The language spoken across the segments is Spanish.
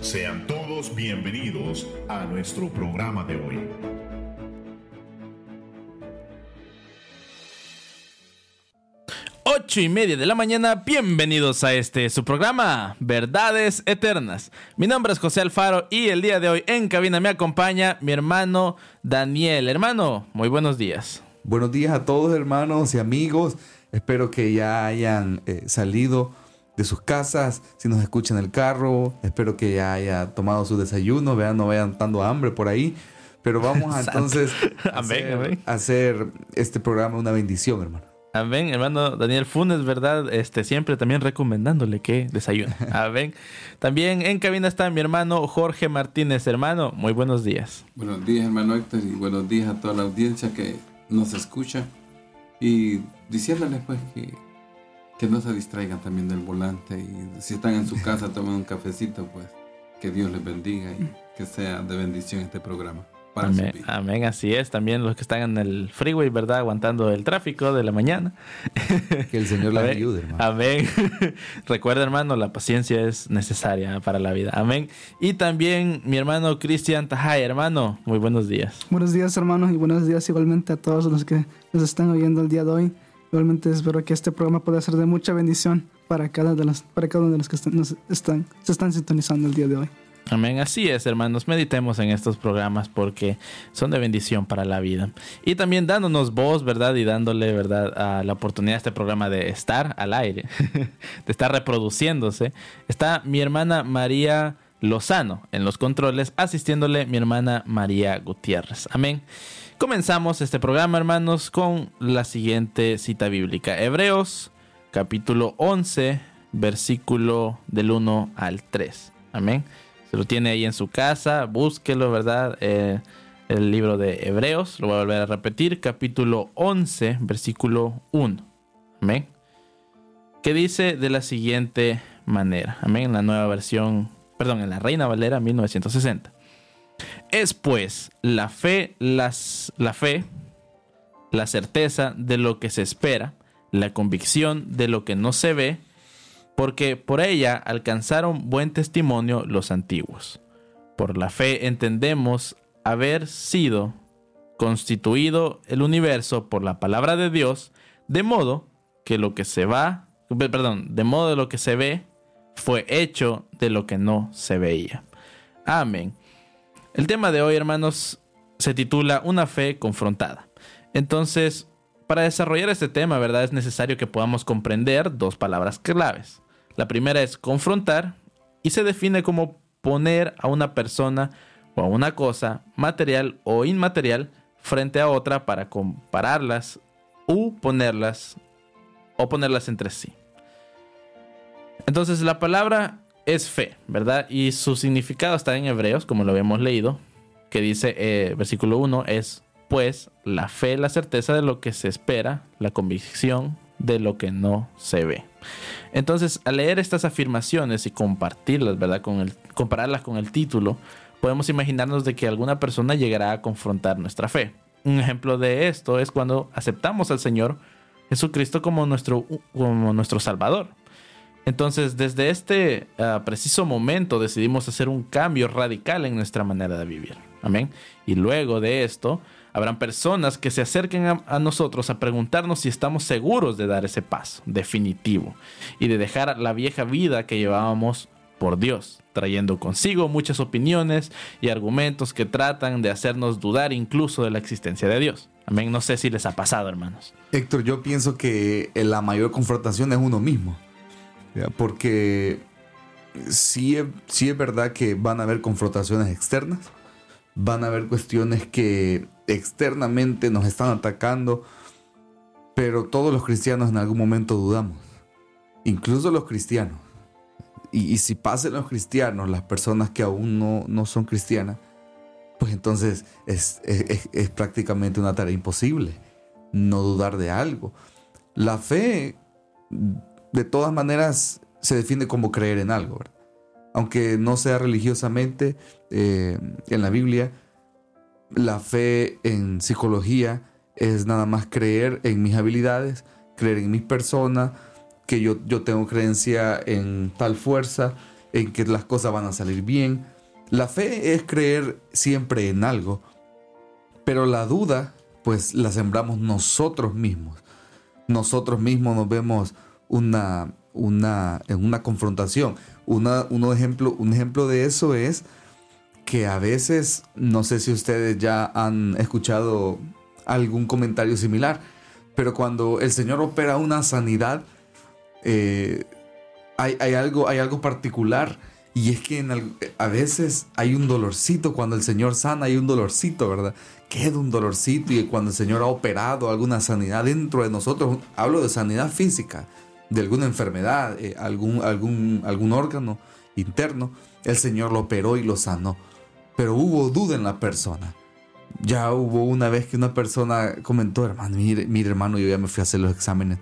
Sean todos bienvenidos a nuestro programa de hoy. Ocho y media de la mañana, bienvenidos a este su programa, Verdades Eternas. Mi nombre es José Alfaro y el día de hoy en cabina me acompaña mi hermano Daniel. Hermano, muy buenos días. Buenos días a todos hermanos y amigos. Espero que ya hayan eh, salido de sus casas, si nos escuchan en el carro, espero que ya haya tomado su desayuno, vean, no vayan dando hambre por ahí. Pero vamos a entonces hacer, hacer este programa una bendición, hermano. Amén, hermano Daniel Funes, ¿verdad? Este, siempre también recomendándole que desayune. Amén. También en cabina está mi hermano Jorge Martínez, hermano. Muy buenos días. Buenos días, hermano Héctor, y buenos días a toda la audiencia que nos escucha. Y diciéndoles pues que, que no se distraigan también del volante. Y si están en su casa, tomen un cafecito, pues que Dios les bendiga y que sea de bendición este programa. Amén, amén, así es. También los que están en el freeway, ¿verdad? Aguantando el tráfico de la mañana. Que el Señor les ayude, hermano. Amén. Recuerda, hermano, la paciencia es necesaria para la vida. Amén. Y también mi hermano Cristian Tajay, hermano, muy buenos días. Buenos días, hermanos, y buenos días igualmente a todos los que nos están oyendo el día de hoy. Igualmente espero que este programa pueda ser de mucha bendición para cada, de las, para cada uno de los que nos están, se están sintonizando el día de hoy. Amén, así es, hermanos. Meditemos en estos programas porque son de bendición para la vida. Y también dándonos voz, ¿verdad? Y dándole, ¿verdad? A la oportunidad a este programa de estar al aire, de estar reproduciéndose. Está mi hermana María Lozano en los controles, asistiéndole mi hermana María Gutiérrez. Amén. Comenzamos este programa, hermanos, con la siguiente cita bíblica. Hebreos, capítulo 11, versículo del 1 al 3. Amén. Se lo tiene ahí en su casa, búsquelo, ¿verdad? Eh, el libro de Hebreos, lo voy a volver a repetir, capítulo 11, versículo 1. Amén. Que dice de la siguiente manera. Amén. La nueva versión, perdón, en la Reina Valera 1960. Es pues la fe, las, la fe, la certeza de lo que se espera, la convicción de lo que no se ve, porque por ella alcanzaron buen testimonio los antiguos. Por la fe entendemos haber sido constituido el universo por la palabra de Dios, de modo que lo que se va, perdón, de modo de lo que se ve fue hecho de lo que no se veía. Amén. El tema de hoy, hermanos, se titula Una fe confrontada. Entonces, para desarrollar este tema, ¿verdad? Es necesario que podamos comprender dos palabras claves. La primera es confrontar y se define como poner a una persona o a una cosa, material o inmaterial, frente a otra para compararlas u ponerlas o ponerlas entre sí. Entonces la palabra es fe, ¿verdad? Y su significado está en Hebreos, como lo habíamos leído, que dice, eh, versículo 1, es pues la fe, la certeza de lo que se espera, la convicción de lo que no se ve. Entonces, al leer estas afirmaciones y compartirlas, ¿verdad? Con el, compararlas con el título, podemos imaginarnos de que alguna persona llegará a confrontar nuestra fe. Un ejemplo de esto es cuando aceptamos al Señor Jesucristo como nuestro, como nuestro Salvador. Entonces, desde este uh, preciso momento decidimos hacer un cambio radical en nuestra manera de vivir. Amén. Y luego de esto, habrán personas que se acerquen a, a, nosotros a preguntarnos si estamos seguros de dar ese paso definitivo y de dejar la vieja vida que llevábamos por Dios, trayendo consigo muchas opiniones y argumentos que tratan de hacernos dudar incluso de la existencia de Dios. Amén. No sé si les ha pasado, hermanos. Héctor, yo pienso que la mayor confrontación es uno mismo. Porque sí, sí es verdad que van a haber confrontaciones externas, van a haber cuestiones que externamente nos están atacando, pero todos los cristianos en algún momento dudamos, incluso los cristianos. Y, y si pasan los cristianos, las personas que aún no, no son cristianas, pues entonces es, es, es prácticamente una tarea imposible no dudar de algo. La fe de todas maneras se define como creer en algo. Aunque no sea religiosamente, eh, en la Biblia, la fe en psicología es nada más creer en mis habilidades, creer en mi persona, que yo, yo tengo creencia en tal fuerza en que las cosas van a salir bien. La fe es creer siempre en algo, pero la duda, pues la sembramos nosotros mismos. Nosotros mismos nos vemos una, una, una confrontación. Una, ejemplo, un ejemplo de eso es que a veces, no sé si ustedes ya han escuchado algún comentario similar, pero cuando el Señor opera una sanidad, eh, hay, algo, hay algo particular. Y es que a veces hay un dolorcito, cuando el Señor sana hay un dolorcito, ¿verdad? Queda un dolorcito y cuando el Señor ha operado alguna sanidad dentro de nosotros, hablo de sanidad física, de alguna enfermedad, eh, algún, algún, algún órgano interno, el Señor lo operó y lo sanó. Pero hubo duda en la persona. Ya hubo una vez que una persona comentó, hermano, mire, mire hermano, yo ya me fui a hacer los exámenes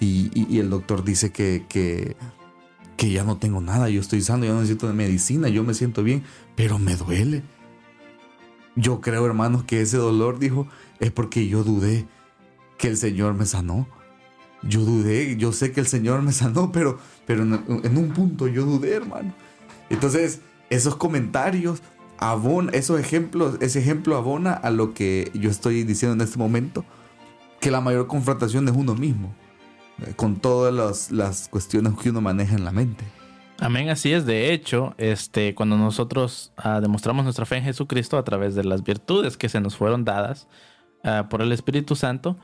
y, el doctor dice que, que, que, ya no tengo nada, yo estoy sano, yo no necesito de medicina, yo me siento bien, pero me duele. Yo creo, hermanos, que ese dolor, dijo, es porque yo dudé que el Señor me sanó. Yo dudé, yo sé que el Señor me sanó, pero, pero en, un punto yo dudé, hermano. Entonces, esos comentarios abona, esos ejemplos, ese ejemplo abona a lo que yo estoy diciendo en este momento, que la mayor confrontación es uno mismo. Eh, con todas las, cuestiones que uno maneja en la mente. Amén, así es. De hecho, este, cuando nosotros ah, demostramos nuestra fe en Jesucristo a través de las virtudes que se nos fueron dadas ah, por el Espíritu Santo,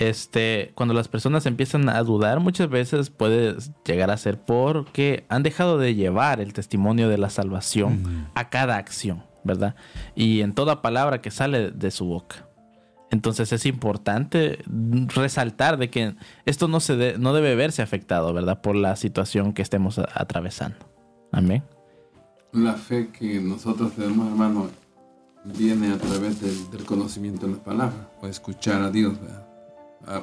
este, cuando las personas empiezan a dudar, muchas veces puede llegar a ser porque han dejado de llevar el testimonio de la salvación a cada acción, ¿verdad? Y en toda palabra que sale de su boca. Entonces es importante resaltar de que esto no, se no debe verse afectado, ¿verdad? Por la situación que estemos atravesando. Amén. La fe que nosotros tenemos, hermano, viene a través del, conocimiento de la palabra, o escuchar a Dios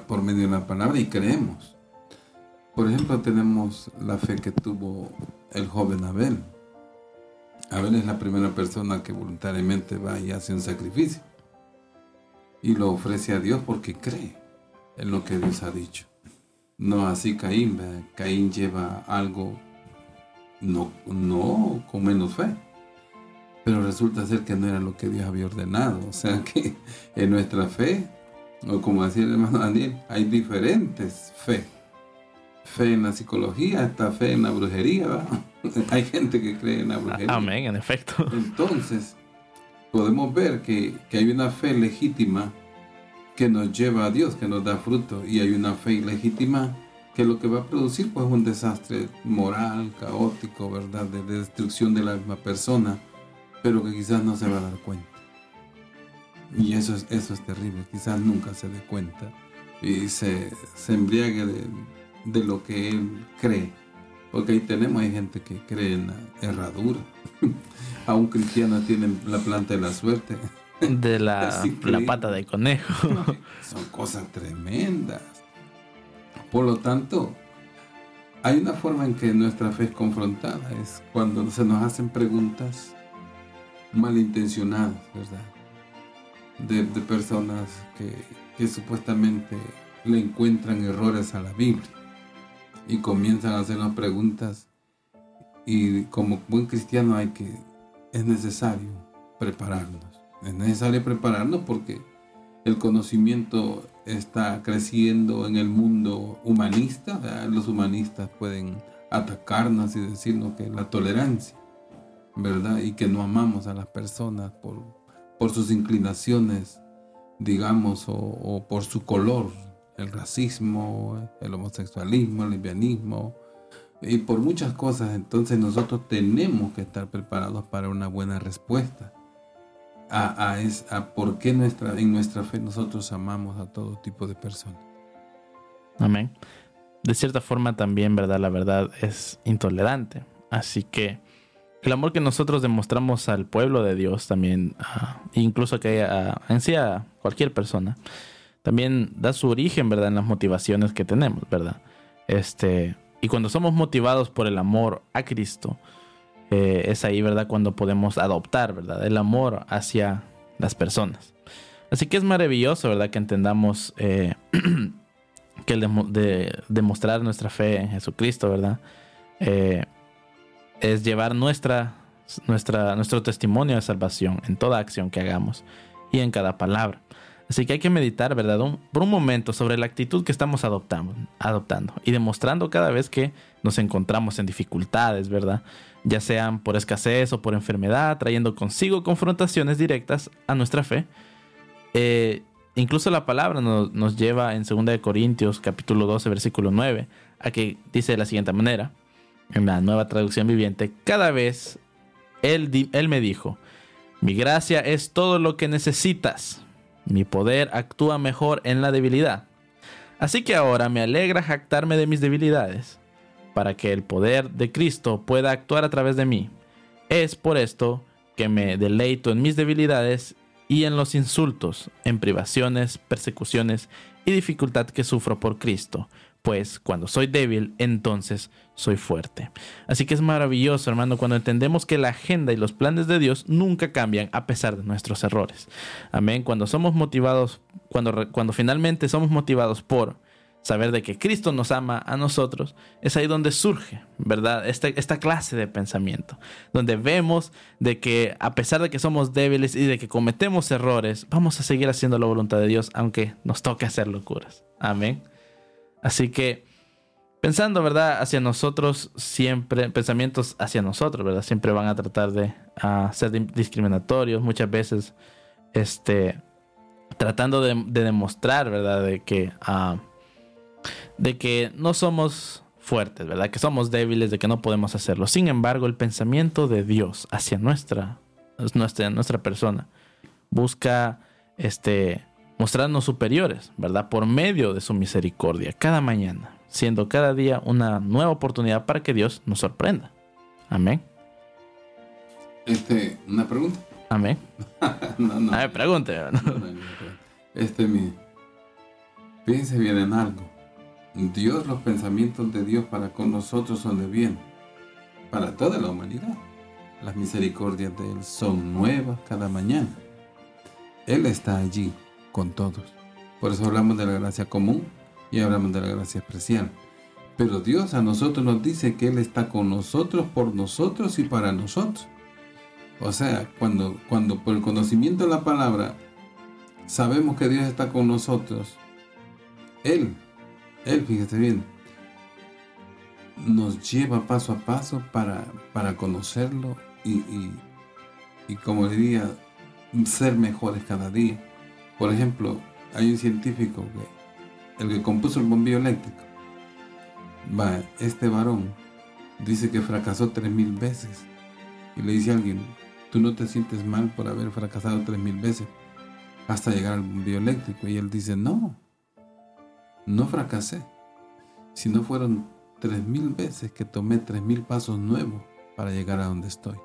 por medio de la palabra y creemos. Por ejemplo, tenemos la fe que tuvo el joven Abel. Abel es la primera persona que voluntariamente va y hace un sacrificio y lo ofrece a Dios porque cree en lo que Dios ha dicho. No así Caín, Caín lleva algo no, no con menos fe, pero resulta ser que no era lo que Dios había ordenado. O sea que en nuestra fe, o como decía el hermano Daniel, hay diferentes fe. Fe en la psicología, está fe en la brujería, hay gente que cree en la brujería. Amén, en efecto. Entonces, podemos ver que, hay una fe legítima que nos lleva a Dios, que nos da fruto, y hay una fe ilegítima que lo que va a producir pues un desastre moral, caótico, ¿verdad? De, destrucción de la misma persona, pero que quizás no se va a dar cuenta. Y eso es, eso es terrible, quizás nunca se dé cuenta y se, se embriague de, de lo que él cree. Porque ahí tenemos, hay gente que cree en la herradura. a un cristiano tienen la planta de la suerte. De la, la pata de conejo. Son cosas tremendas. Por lo tanto, hay una forma en que nuestra fe es confrontada, es cuando se nos hacen preguntas malintencionadas, ¿verdad? De, personas que, que, supuestamente le encuentran errores a la Biblia y comienzan a hacernos preguntas y como buen cristiano hay que es necesario prepararnos. Es necesario prepararnos porque el conocimiento está creciendo en el mundo humanista. Los humanistas pueden atacarnos y decirnos que la tolerancia, ¿verdad? Y que no amamos a las personas por, por sus inclinaciones, digamos, o, por su color, el racismo, el homosexualismo, el lesbianismo, y por muchas cosas. Entonces nosotros tenemos que estar preparados para una buena respuesta a, a, es, a por qué nuestra, en nuestra fe nosotros amamos a todo tipo de personas. Amén. De cierta forma también, ¿verdad? La verdad es intolerante. Así que el amor que nosotros demostramos al pueblo de Dios también, incluso que a, en sí a cualquier persona, también da su origen, ¿verdad? En las motivaciones que tenemos, ¿verdad? Este, y cuando somos motivados por el amor a Cristo, eh, es ahí, ¿verdad? Cuando podemos adoptar, ¿verdad? El amor hacia las personas. Así que es maravilloso, ¿verdad? Que entendamos eh, que el de, demostrar nuestra fe en Jesucristo, ¿verdad? Eh, es llevar nuestra, nuestra, nuestro testimonio de salvación en toda acción que hagamos y en cada palabra. Así que hay que meditar, ¿verdad? por un momento sobre la actitud que estamos adoptando, adoptando y demostrando cada vez que nos encontramos en dificultades, ¿verdad? Ya sean por escasez o por enfermedad, trayendo consigo confrontaciones directas a nuestra fe. Eh, incluso la palabra nos, nos lleva en 2 Corintios capítulo 12 versículo 9 a que dice de la siguiente manera, en la nueva traducción viviente, cada vez él, él me dijo, mi gracia es todo lo que necesitas mi poder actúa mejor en la debilidad. Así que ahora me alegra jactarme de mis debilidades, para que el poder de Cristo pueda actuar a través de mí. Es por esto que me deleito en mis debilidades y en los insultos, en privaciones, persecuciones y dificultad que sufro por Cristo, pues cuando soy débil, entonces soy fuerte. Así que es maravilloso, hermano, cuando entendemos que la agenda y los planes de Dios nunca cambian a pesar de nuestros errores. Amén. Cuando somos motivados, cuando, cuando finalmente somos motivados por saber de que Cristo nos ama a nosotros, es ahí donde surge, ¿verdad? Esta, esta clase de pensamiento, donde vemos de que a pesar de que somos débiles y de que cometemos errores, vamos a seguir haciendo la voluntad de Dios, aunque nos toque hacer locuras. Amén. Así que pensando, ¿verdad? Hacia nosotros siempre, pensamientos hacia nosotros, ¿verdad? Siempre van a tratar de uh, ser discriminatorios, muchas veces, este, tratando de, demostrar, ¿verdad? De que, uh, de que no somos fuertes, ¿verdad? Que somos débiles, de que no podemos hacerlo. Sin embargo, el pensamiento de Dios hacia nuestra, nuestra, nuestra persona busca, este, mostrarnos superiores, ¿verdad? Por medio de su misericordia, cada mañana, siendo cada día una nueva oportunidad para que Dios nos sorprenda. Amén. Este, una pregunta. Amén. no, no. A ver, pregunte. este, mi, piense bien en algo. Dios, los pensamientos de Dios para con nosotros son de bien, para toda la humanidad. Las misericordias de Él son nuevas cada mañana. Él está allí con todos. Por eso hablamos de la gracia común y hablamos de la gracia especial. Pero Dios a nosotros nos dice que Él está con nosotros, por nosotros y para nosotros. O sea, cuando, cuando por el conocimiento de la palabra sabemos que Dios está con nosotros, Él, Él, fíjese bien, nos lleva paso a paso para, para conocerlo y, y, y como diría, ser mejores cada día. Por ejemplo, hay un científico, que, el que compuso el bombillo eléctrico. Va, este varón dice que fracasó tres mil veces. Y le dice a alguien, tú no te sientes mal por haber fracasado tres mil veces hasta llegar al bombillo eléctrico. Y él dice, no, no fracasé. Si no fueron tres mil veces que tomé tres mil pasos nuevos para llegar a donde estoy.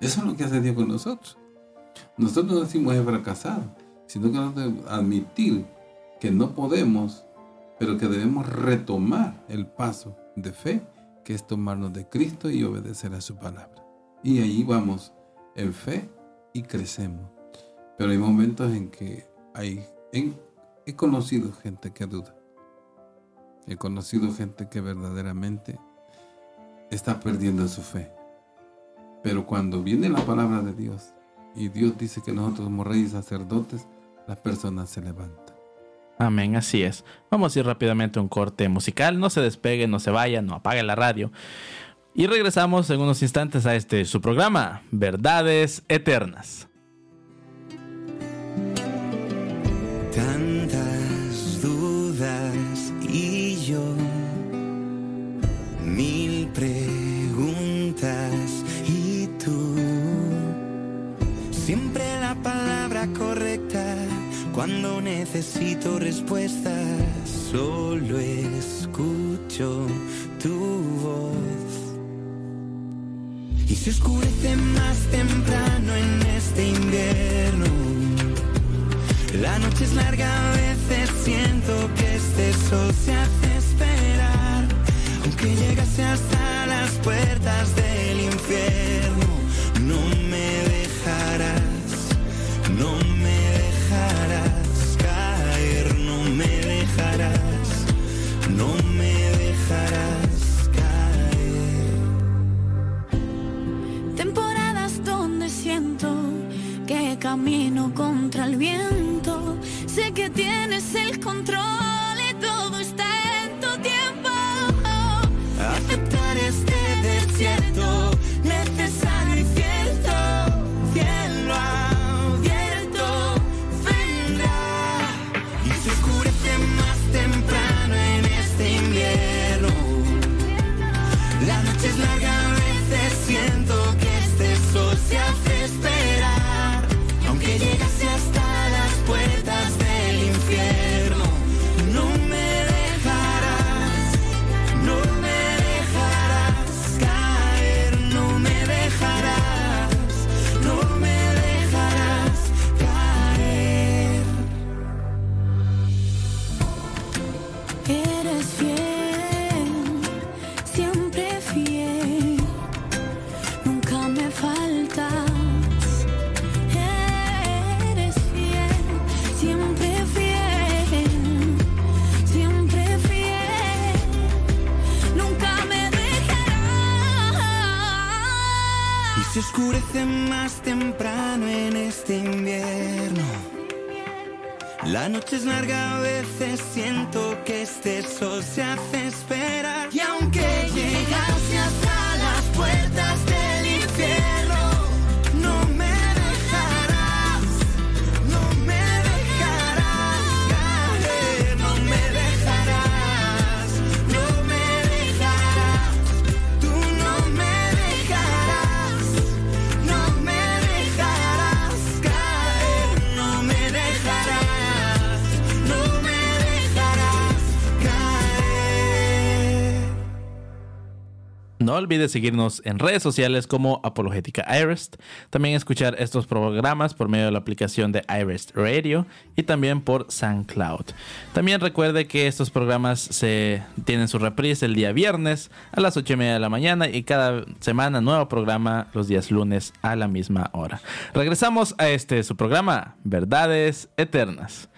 Eso es lo que hace Dios con nosotros. Nosotros no decimos he fracasado sino que debemos admitir que no podemos, pero que debemos retomar el paso de fe, que es tomarnos de Cristo y obedecer a su palabra. Y ahí vamos en fe y crecemos. Pero hay momentos en que he conocido gente que duda. He conocido gente que verdaderamente está perdiendo su fe. Pero cuando viene la palabra de Dios y Dios dice que nosotros somos reyes sacerdotes, las personas se levantan. Amén, así es. Vamos a ir rápidamente a un corte musical. No se despegue, no se vaya, no apague la radio. Y regresamos en unos instantes a este su programa, Verdades Eternas. Necesito respuestas, solo escucho tu voz. Y se oscurece más temprano en este invierno. La noche es larga, a veces siento que este sol se hace esperar. Aunque llegase hasta las puertas del infierno, no el control La noche es larga, a veces siento que este sol se hace esperar. Y aunque llegase hasta las puertas del No olvides seguirnos en redes sociales como Apologética Irest. También escuchar estos programas por medio de la aplicación de Irest Radio y también por SoundCloud. También recuerde que estos programas se tienen su reprise el día viernes a las 8 y media de la mañana y cada semana nuevo programa los días lunes a la misma hora. Regresamos a este su programa, Verdades Eternas.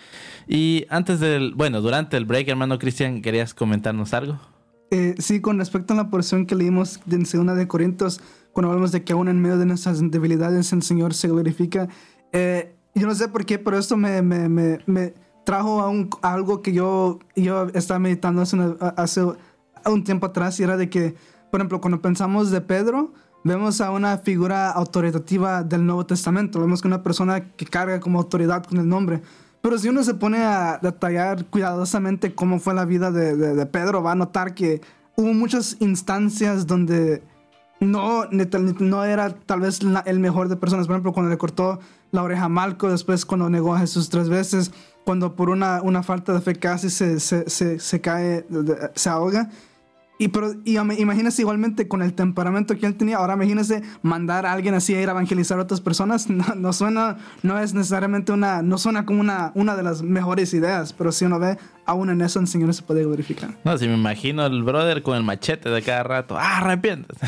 Y antes del, bueno, durante el break, hermano Cristian, ¿querías comentarnos algo? Eh, sí, con respecto a la porción que leímos en 2 de Corintios, cuando hablamos de que aún en medio de nuestras debilidades el Señor se glorifica, eh, yo no sé por qué, pero esto me, me, me, me trajo a, un, a algo que yo, yo estaba meditando hace, una- hace un tiempo atrás y era de que, por ejemplo, cuando pensamos de Pedro, vemos a una figura autoritativa del Nuevo Testamento, vemos que una persona que carga como autoridad con el nombre. Pero si uno se pone a detallar cuidadosamente cómo fue la vida de, de- de Pedro, va a notar que hubo muchas instancias donde no, no era tal vez la- el mejor de personas. Por ejemplo, cuando le cortó la oreja a Malco, después cuando negó a Jesús tres veces, cuando por una, una falta de fe casi se, se, se, se cae, se ahoga. Y, pero, y igualmente con el temperamento que él tenía, ahora imagínese mandar a alguien así a ir a evangelizar a otras personas, no, no suena, no es necesariamente una, no suena como una, una de las mejores ideas, pero si uno ve, aún en eso el Señor se puede glorificar. No, si me imagino el brother con el machete de cada rato. ¡Ah, arrepiéntete!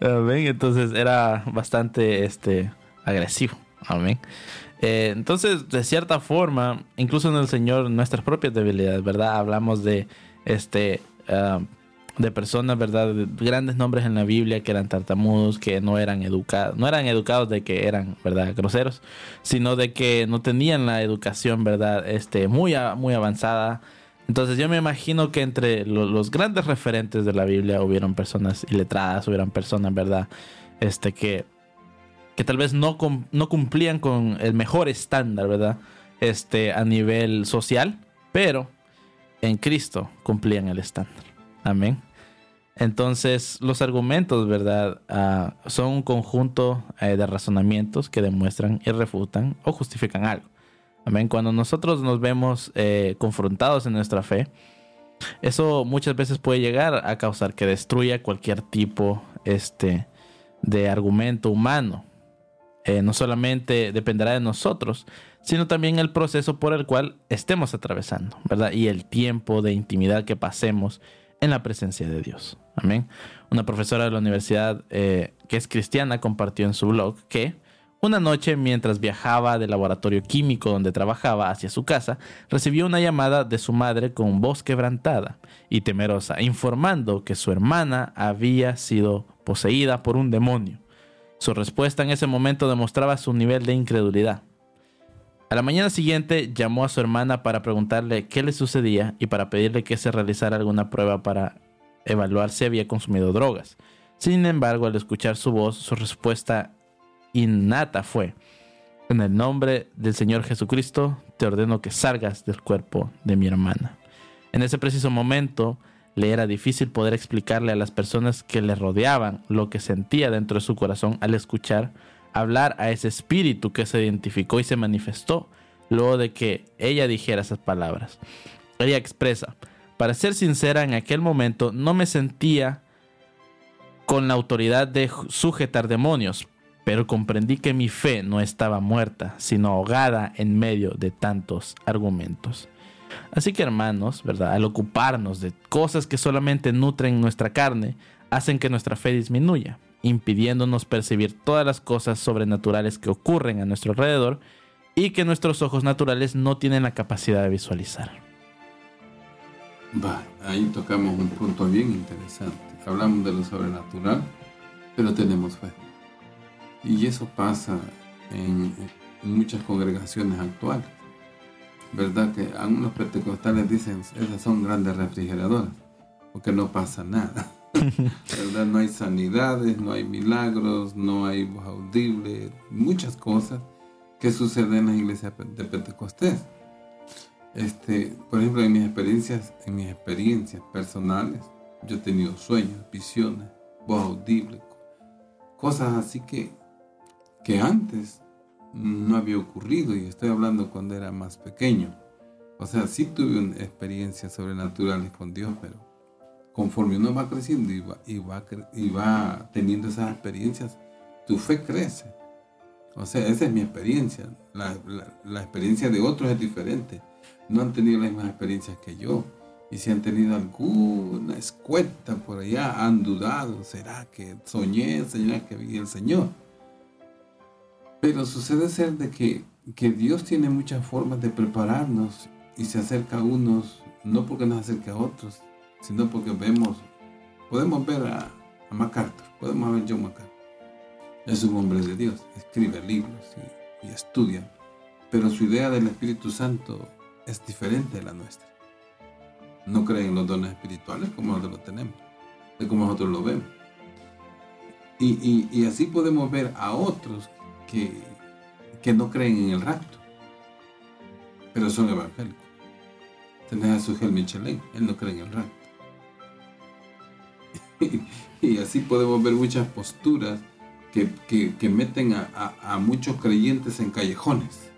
Amén. Entonces era bastante este, agresivo. Amén. Eh, entonces, de cierta forma, incluso en el Señor, nuestras propias debilidades, ¿verdad? Hablamos de este. Ah, de personas, ¿verdad? De grandes nombres en la Biblia que eran tartamudos, que no eran educados, no eran educados de que eran, ¿verdad? Groseros, sino de que no tenían la educación, ¿verdad? Este, muy, muy avanzada. Entonces yo me imagino que entre lo- los grandes referentes de la Biblia hubieron personas iletradas, hubieran personas, ¿verdad? Este, que, que tal vez no, no cumplían con el mejor estándar, ¿verdad? Este, a nivel social, pero en Cristo cumplían el estándar. Amén. Entonces, los argumentos, ¿verdad? Ah, son un conjunto eh, de razonamientos que demuestran y refutan o justifican algo. Amén. Cuando nosotros nos vemos eh, confrontados en nuestra fe, eso muchas veces puede llegar a causar que destruya cualquier tipo este, de argumento humano. Eh, no solamente dependerá de nosotros, sino también el proceso por el cual estemos atravesando, ¿verdad? Y el tiempo de intimidad que pasemos en la presencia de Dios. Amén. Una profesora de la universidad eh, que es cristiana compartió en su blog que una noche mientras viajaba del laboratorio químico donde trabajaba hacia su casa, recibió una llamada de su madre con voz quebrantada y temerosa, informando que su hermana había sido poseída por un demonio. Su respuesta en ese momento demostraba su nivel de incredulidad. A la mañana siguiente llamó a su hermana para preguntarle qué le sucedía y para pedirle que se realizara alguna prueba para evaluar si había consumido drogas. Sin embargo, al escuchar su voz, su respuesta innata fue, en el nombre del Señor Jesucristo, te ordeno que salgas del cuerpo de mi hermana. En ese preciso momento, le era difícil poder explicarle a las personas que le rodeaban lo que sentía dentro de su corazón al escuchar hablar a ese espíritu que se identificó y se manifestó luego de que ella dijera esas palabras. Ella expresa, para ser sincera, en aquel momento no me sentía con la autoridad de sujetar demonios, pero comprendí que mi fe no estaba muerta, sino ahogada en medio de tantos argumentos. Así que hermanos, ¿verdad? Al ocuparnos de cosas que solamente nutren nuestra carne, hacen que nuestra fe disminuya, impidiéndonos percibir todas las cosas sobrenaturales que ocurren a nuestro alrededor y que nuestros ojos naturales no tienen la capacidad de visualizar. Va, ahí tocamos un punto bien interesante. Hablamos de lo sobrenatural, pero tenemos fe. Y eso pasa en, en muchas congregaciones actuales. ¿Verdad? Que algunos pentecostales dicen, esas son grandes refrigeradoras, porque no pasa nada. ¿Verdad? No hay sanidades, no hay milagros, no hay voz audible, muchas cosas que suceden en las iglesias de Pentecostés. Este, por ejemplo, en mis experiencias, en mis experiencias personales, yo he tenido sueños, visiones, voz audible, cosas así que, que antes no había ocurrido y estoy hablando cuando era más pequeño. O sea, sí tuve experiencias sobrenaturales con Dios, pero conforme uno va creciendo y va, y va, y va teniendo esas experiencias, tu fe crece. O sea, esa es mi experiencia. La, la, experiencia de otros es diferente. No han tenido las mismas experiencias que yo. Y si han tenido alguna escueta por allá, han dudado. ¿Será que soñé? ¿Será que vi el Señor? Pero sucede ser de que, que Dios tiene muchas formas de prepararnos y se acerca a unos, no porque nos acerque a otros, sino porque vemos, podemos ver a, a MacArthur, podemos ver a John MacArthur. Es un hombre de Dios, escribe libros y, estudia, pero su idea del Espíritu Santo es diferente de la nuestra. No cree en los dones espirituales como nosotros lo tenemos, como nosotros lo vemos. Y, y, así podemos ver a otros que, no creen en el rapto, pero son evangélicos. Tenés a su Michelin, él no cree en el rapto. y, así podemos ver muchas posturas que, meten a, muchos creyentes en callejones.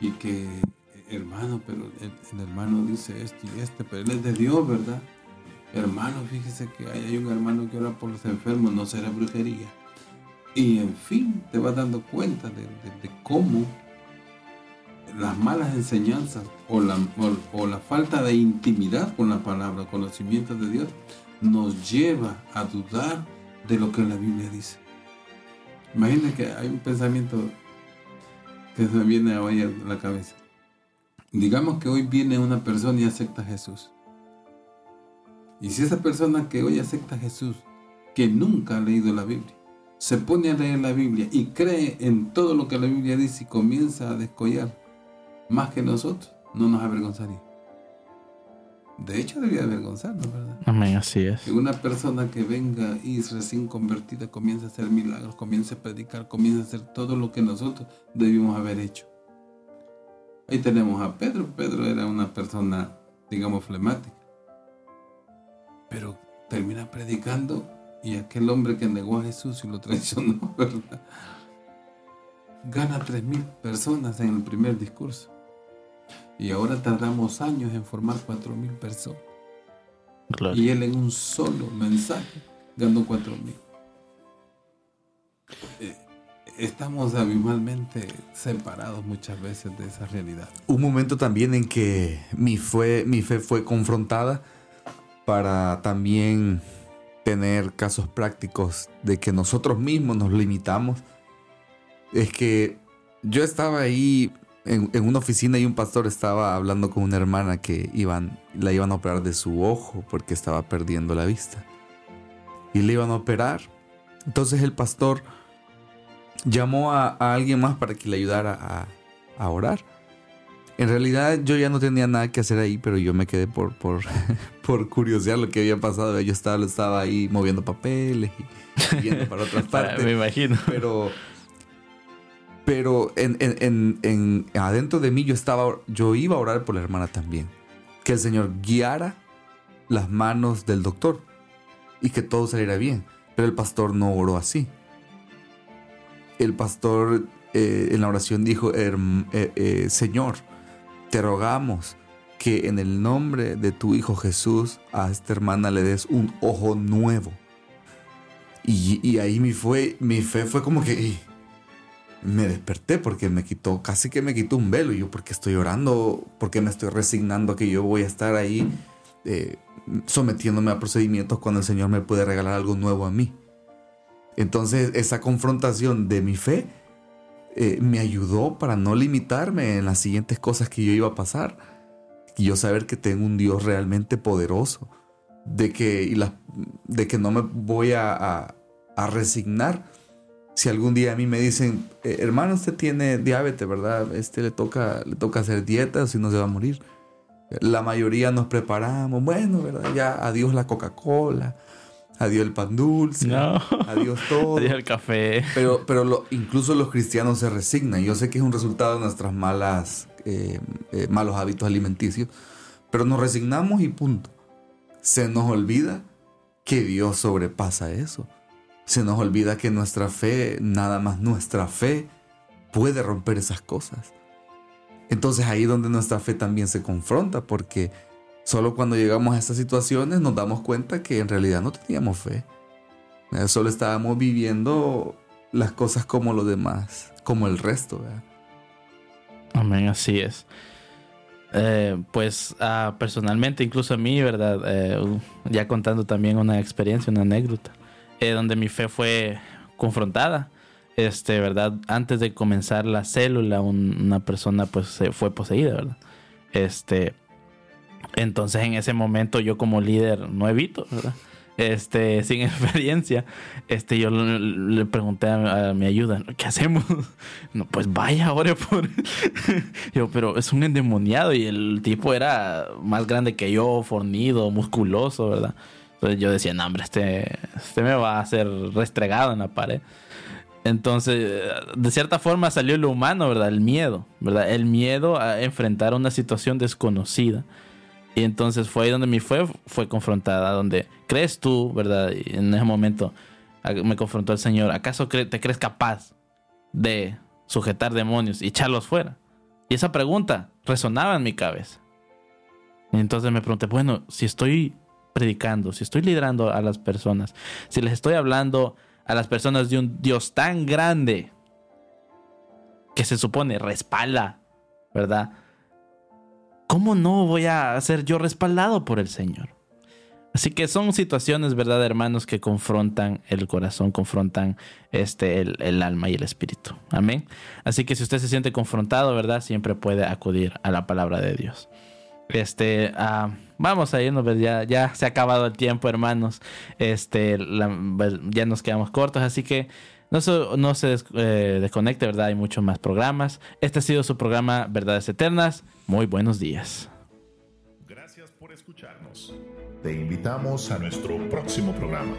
Y que, hermano, pero el, hermano dice esto y este, pero él es de Dios, ¿verdad? Hermano, fíjese que hay, hay un hermano que ora por los enfermos, no será brujería. Y en fin, te vas dando cuenta de, cómo las malas enseñanzas o la, o, la, falta de intimidad con la palabra, conocimiento de Dios, nos lleva a dudar de lo que la Biblia dice. Imagínate que hay un pensamiento que se viene a la cabeza. Digamos que hoy viene una persona y acepta a Jesús. Y si esa persona que hoy acepta a Jesús, que nunca ha leído la Biblia, se pone a leer la Biblia y cree en todo lo que la Biblia dice y comienza a descollar más que nosotros, no nos avergonzaría. De hecho, debería avergonzarnos, ¿verdad? Amén, así es. Que una persona que venga y es recién convertida comience a hacer milagros, comience a predicar, comience a hacer todo lo que nosotros debimos haber hecho. Ahí tenemos a Pedro. Pedro era una persona, digamos, flemática. Pero termina predicando y aquel hombre que negó a Jesús y lo traicionó, ¿verdad? Gana 3.000 personas en el primer discurso. Y ahora tardamos años en formar 4.000 personas. Y él en un solo mensaje ganó 4.000. Eh, estamos abismalmente separados muchas veces de esa realidad. Un momento también en que mi fe, mi fe fue confrontada para también tener casos prácticos de que nosotros mismos nos limitamos, es que yo estaba ahí en, una oficina y un pastor estaba hablando con una hermana que iban, la iban a operar de su ojo porque estaba perdiendo la vista. Y le iban a operar Entonces el pastor llamó a, a alguien más para que le ayudara a, a orar. En realidad yo ya no tenía nada que hacer ahí, pero yo me quedé por, por, por curiosear lo que había pasado. Yo estaba, estaba ahí moviendo papeles y yendo para otras partes. Me imagino. Pero, pero en, en- en- en- adentro de mí yo estaba, yo iba a orar por la hermana también. Que el Señor guiara las manos del doctor y que todo saliera bien. Pero el pastor no oró así. El pastor eh, en la oración dijo, "Herm- eh, eh, Señor, te rogamos que en el nombre de tu Hijo Jesús a esta hermana le des un ojo nuevo. Y, y ahí mi, fue, mi fe fue como que me desperté porque me quitó, casi que me quitó un velo. Y yo, porque estoy orando? porque me estoy resignando que yo voy a estar ahí eh, sometiéndome a procedimientos cuando el Señor me puede regalar algo nuevo a mí? Entonces, esa confrontación de mi fe eh, me ayudó para no limitarme en las siguientes cosas que yo iba a pasar. Y yo saber que tengo un Dios realmente poderoso. De que, y la- de que no me voy a- a resignar. Si algún día a mí me dicen, "Eh, hermano, usted tiene diabetes, ¿verdad? Este le toca, le toca hacer dieta, si no se va a morir. La mayoría nos preparamos, bueno, ¿verdad? Ya adiós la Coca-Cola, adiós el pan dulce, No. adiós todo. Adiós el café. Pero, pero lo- incluso los cristianos se resignan. Yo sé que es un resultado de nuestras malas, eh, eh, malos hábitos alimenticios, pero nos resignamos y punto. Se nos olvida que Dios sobrepasa eso. Se nos olvida que nuestra fe, nada más nuestra fe, puede romper esas cosas. Entonces ahí donde nuestra fe también se confronta, porque solo cuando llegamos a estas situaciones nos damos cuenta que en realidad no teníamos fe. Eh, Solo estábamos viviendo las cosas como los demás, como el resto. Amén, así es. Eh, pues ah, personalmente, incluso a mí, ¿verdad? Eh, ya contando también una experiencia, una anécdota, eh, donde mi fe fue confrontada. Este, ¿verdad? Antes de comenzar la célula, un- una persona pues fue poseída, ¿verdad? Este, entonces en ese momento yo como líder no evito, ¿verdad? Este, sin experiencia, este, yo le, le pregunté a, a mi ayuda, ¿qué hacemos? No, pues vaya, ore por. Yo, pero es un endemoniado y el tipo era más grande que yo, fornido, musculoso, ¿verdad? Entonces yo decía, no, hombre, este, este me va a hacer restregado en la pared. Entonces, de cierta forma salió lo humano, ¿verdad? El miedo, ¿verdad? El miedo a enfrentar una situación desconocida. Y entonces fue ahí donde mi fe fue confrontada, donde crees tú, ¿verdad? Y en ese momento me confrontó el Señor, ¿acaso te crees capaz de sujetar demonios y echarlos fuera? Y esa pregunta resonaba en mi cabeza. Y entonces me pregunté, bueno, si estoy predicando, si estoy liderando a las personas, si les estoy hablando a las personas de un Dios tan grande que se supone respalda, ¿verdad? ¿Cómo no voy a ser yo respaldado por el Señor? Así que son situaciones, ¿verdad, hermanos, que confrontan el corazón, confrontan este, el, el alma y el espíritu. Amén. Así que si usted se siente confrontado, ¿verdad? Siempre puede acudir a la palabra de Dios. Este, ah, vamos a irnos, pues, ya, se ha acabado el tiempo, hermanos. Este, pues, ya nos quedamos cortos, así que no se, eh, desconecte, ¿verdad? Hay muchos más programas. Este ha sido su programa Verdades Eternas. Muy buenos días. Gracias por escucharnos. Te invitamos a nuestro próximo programa.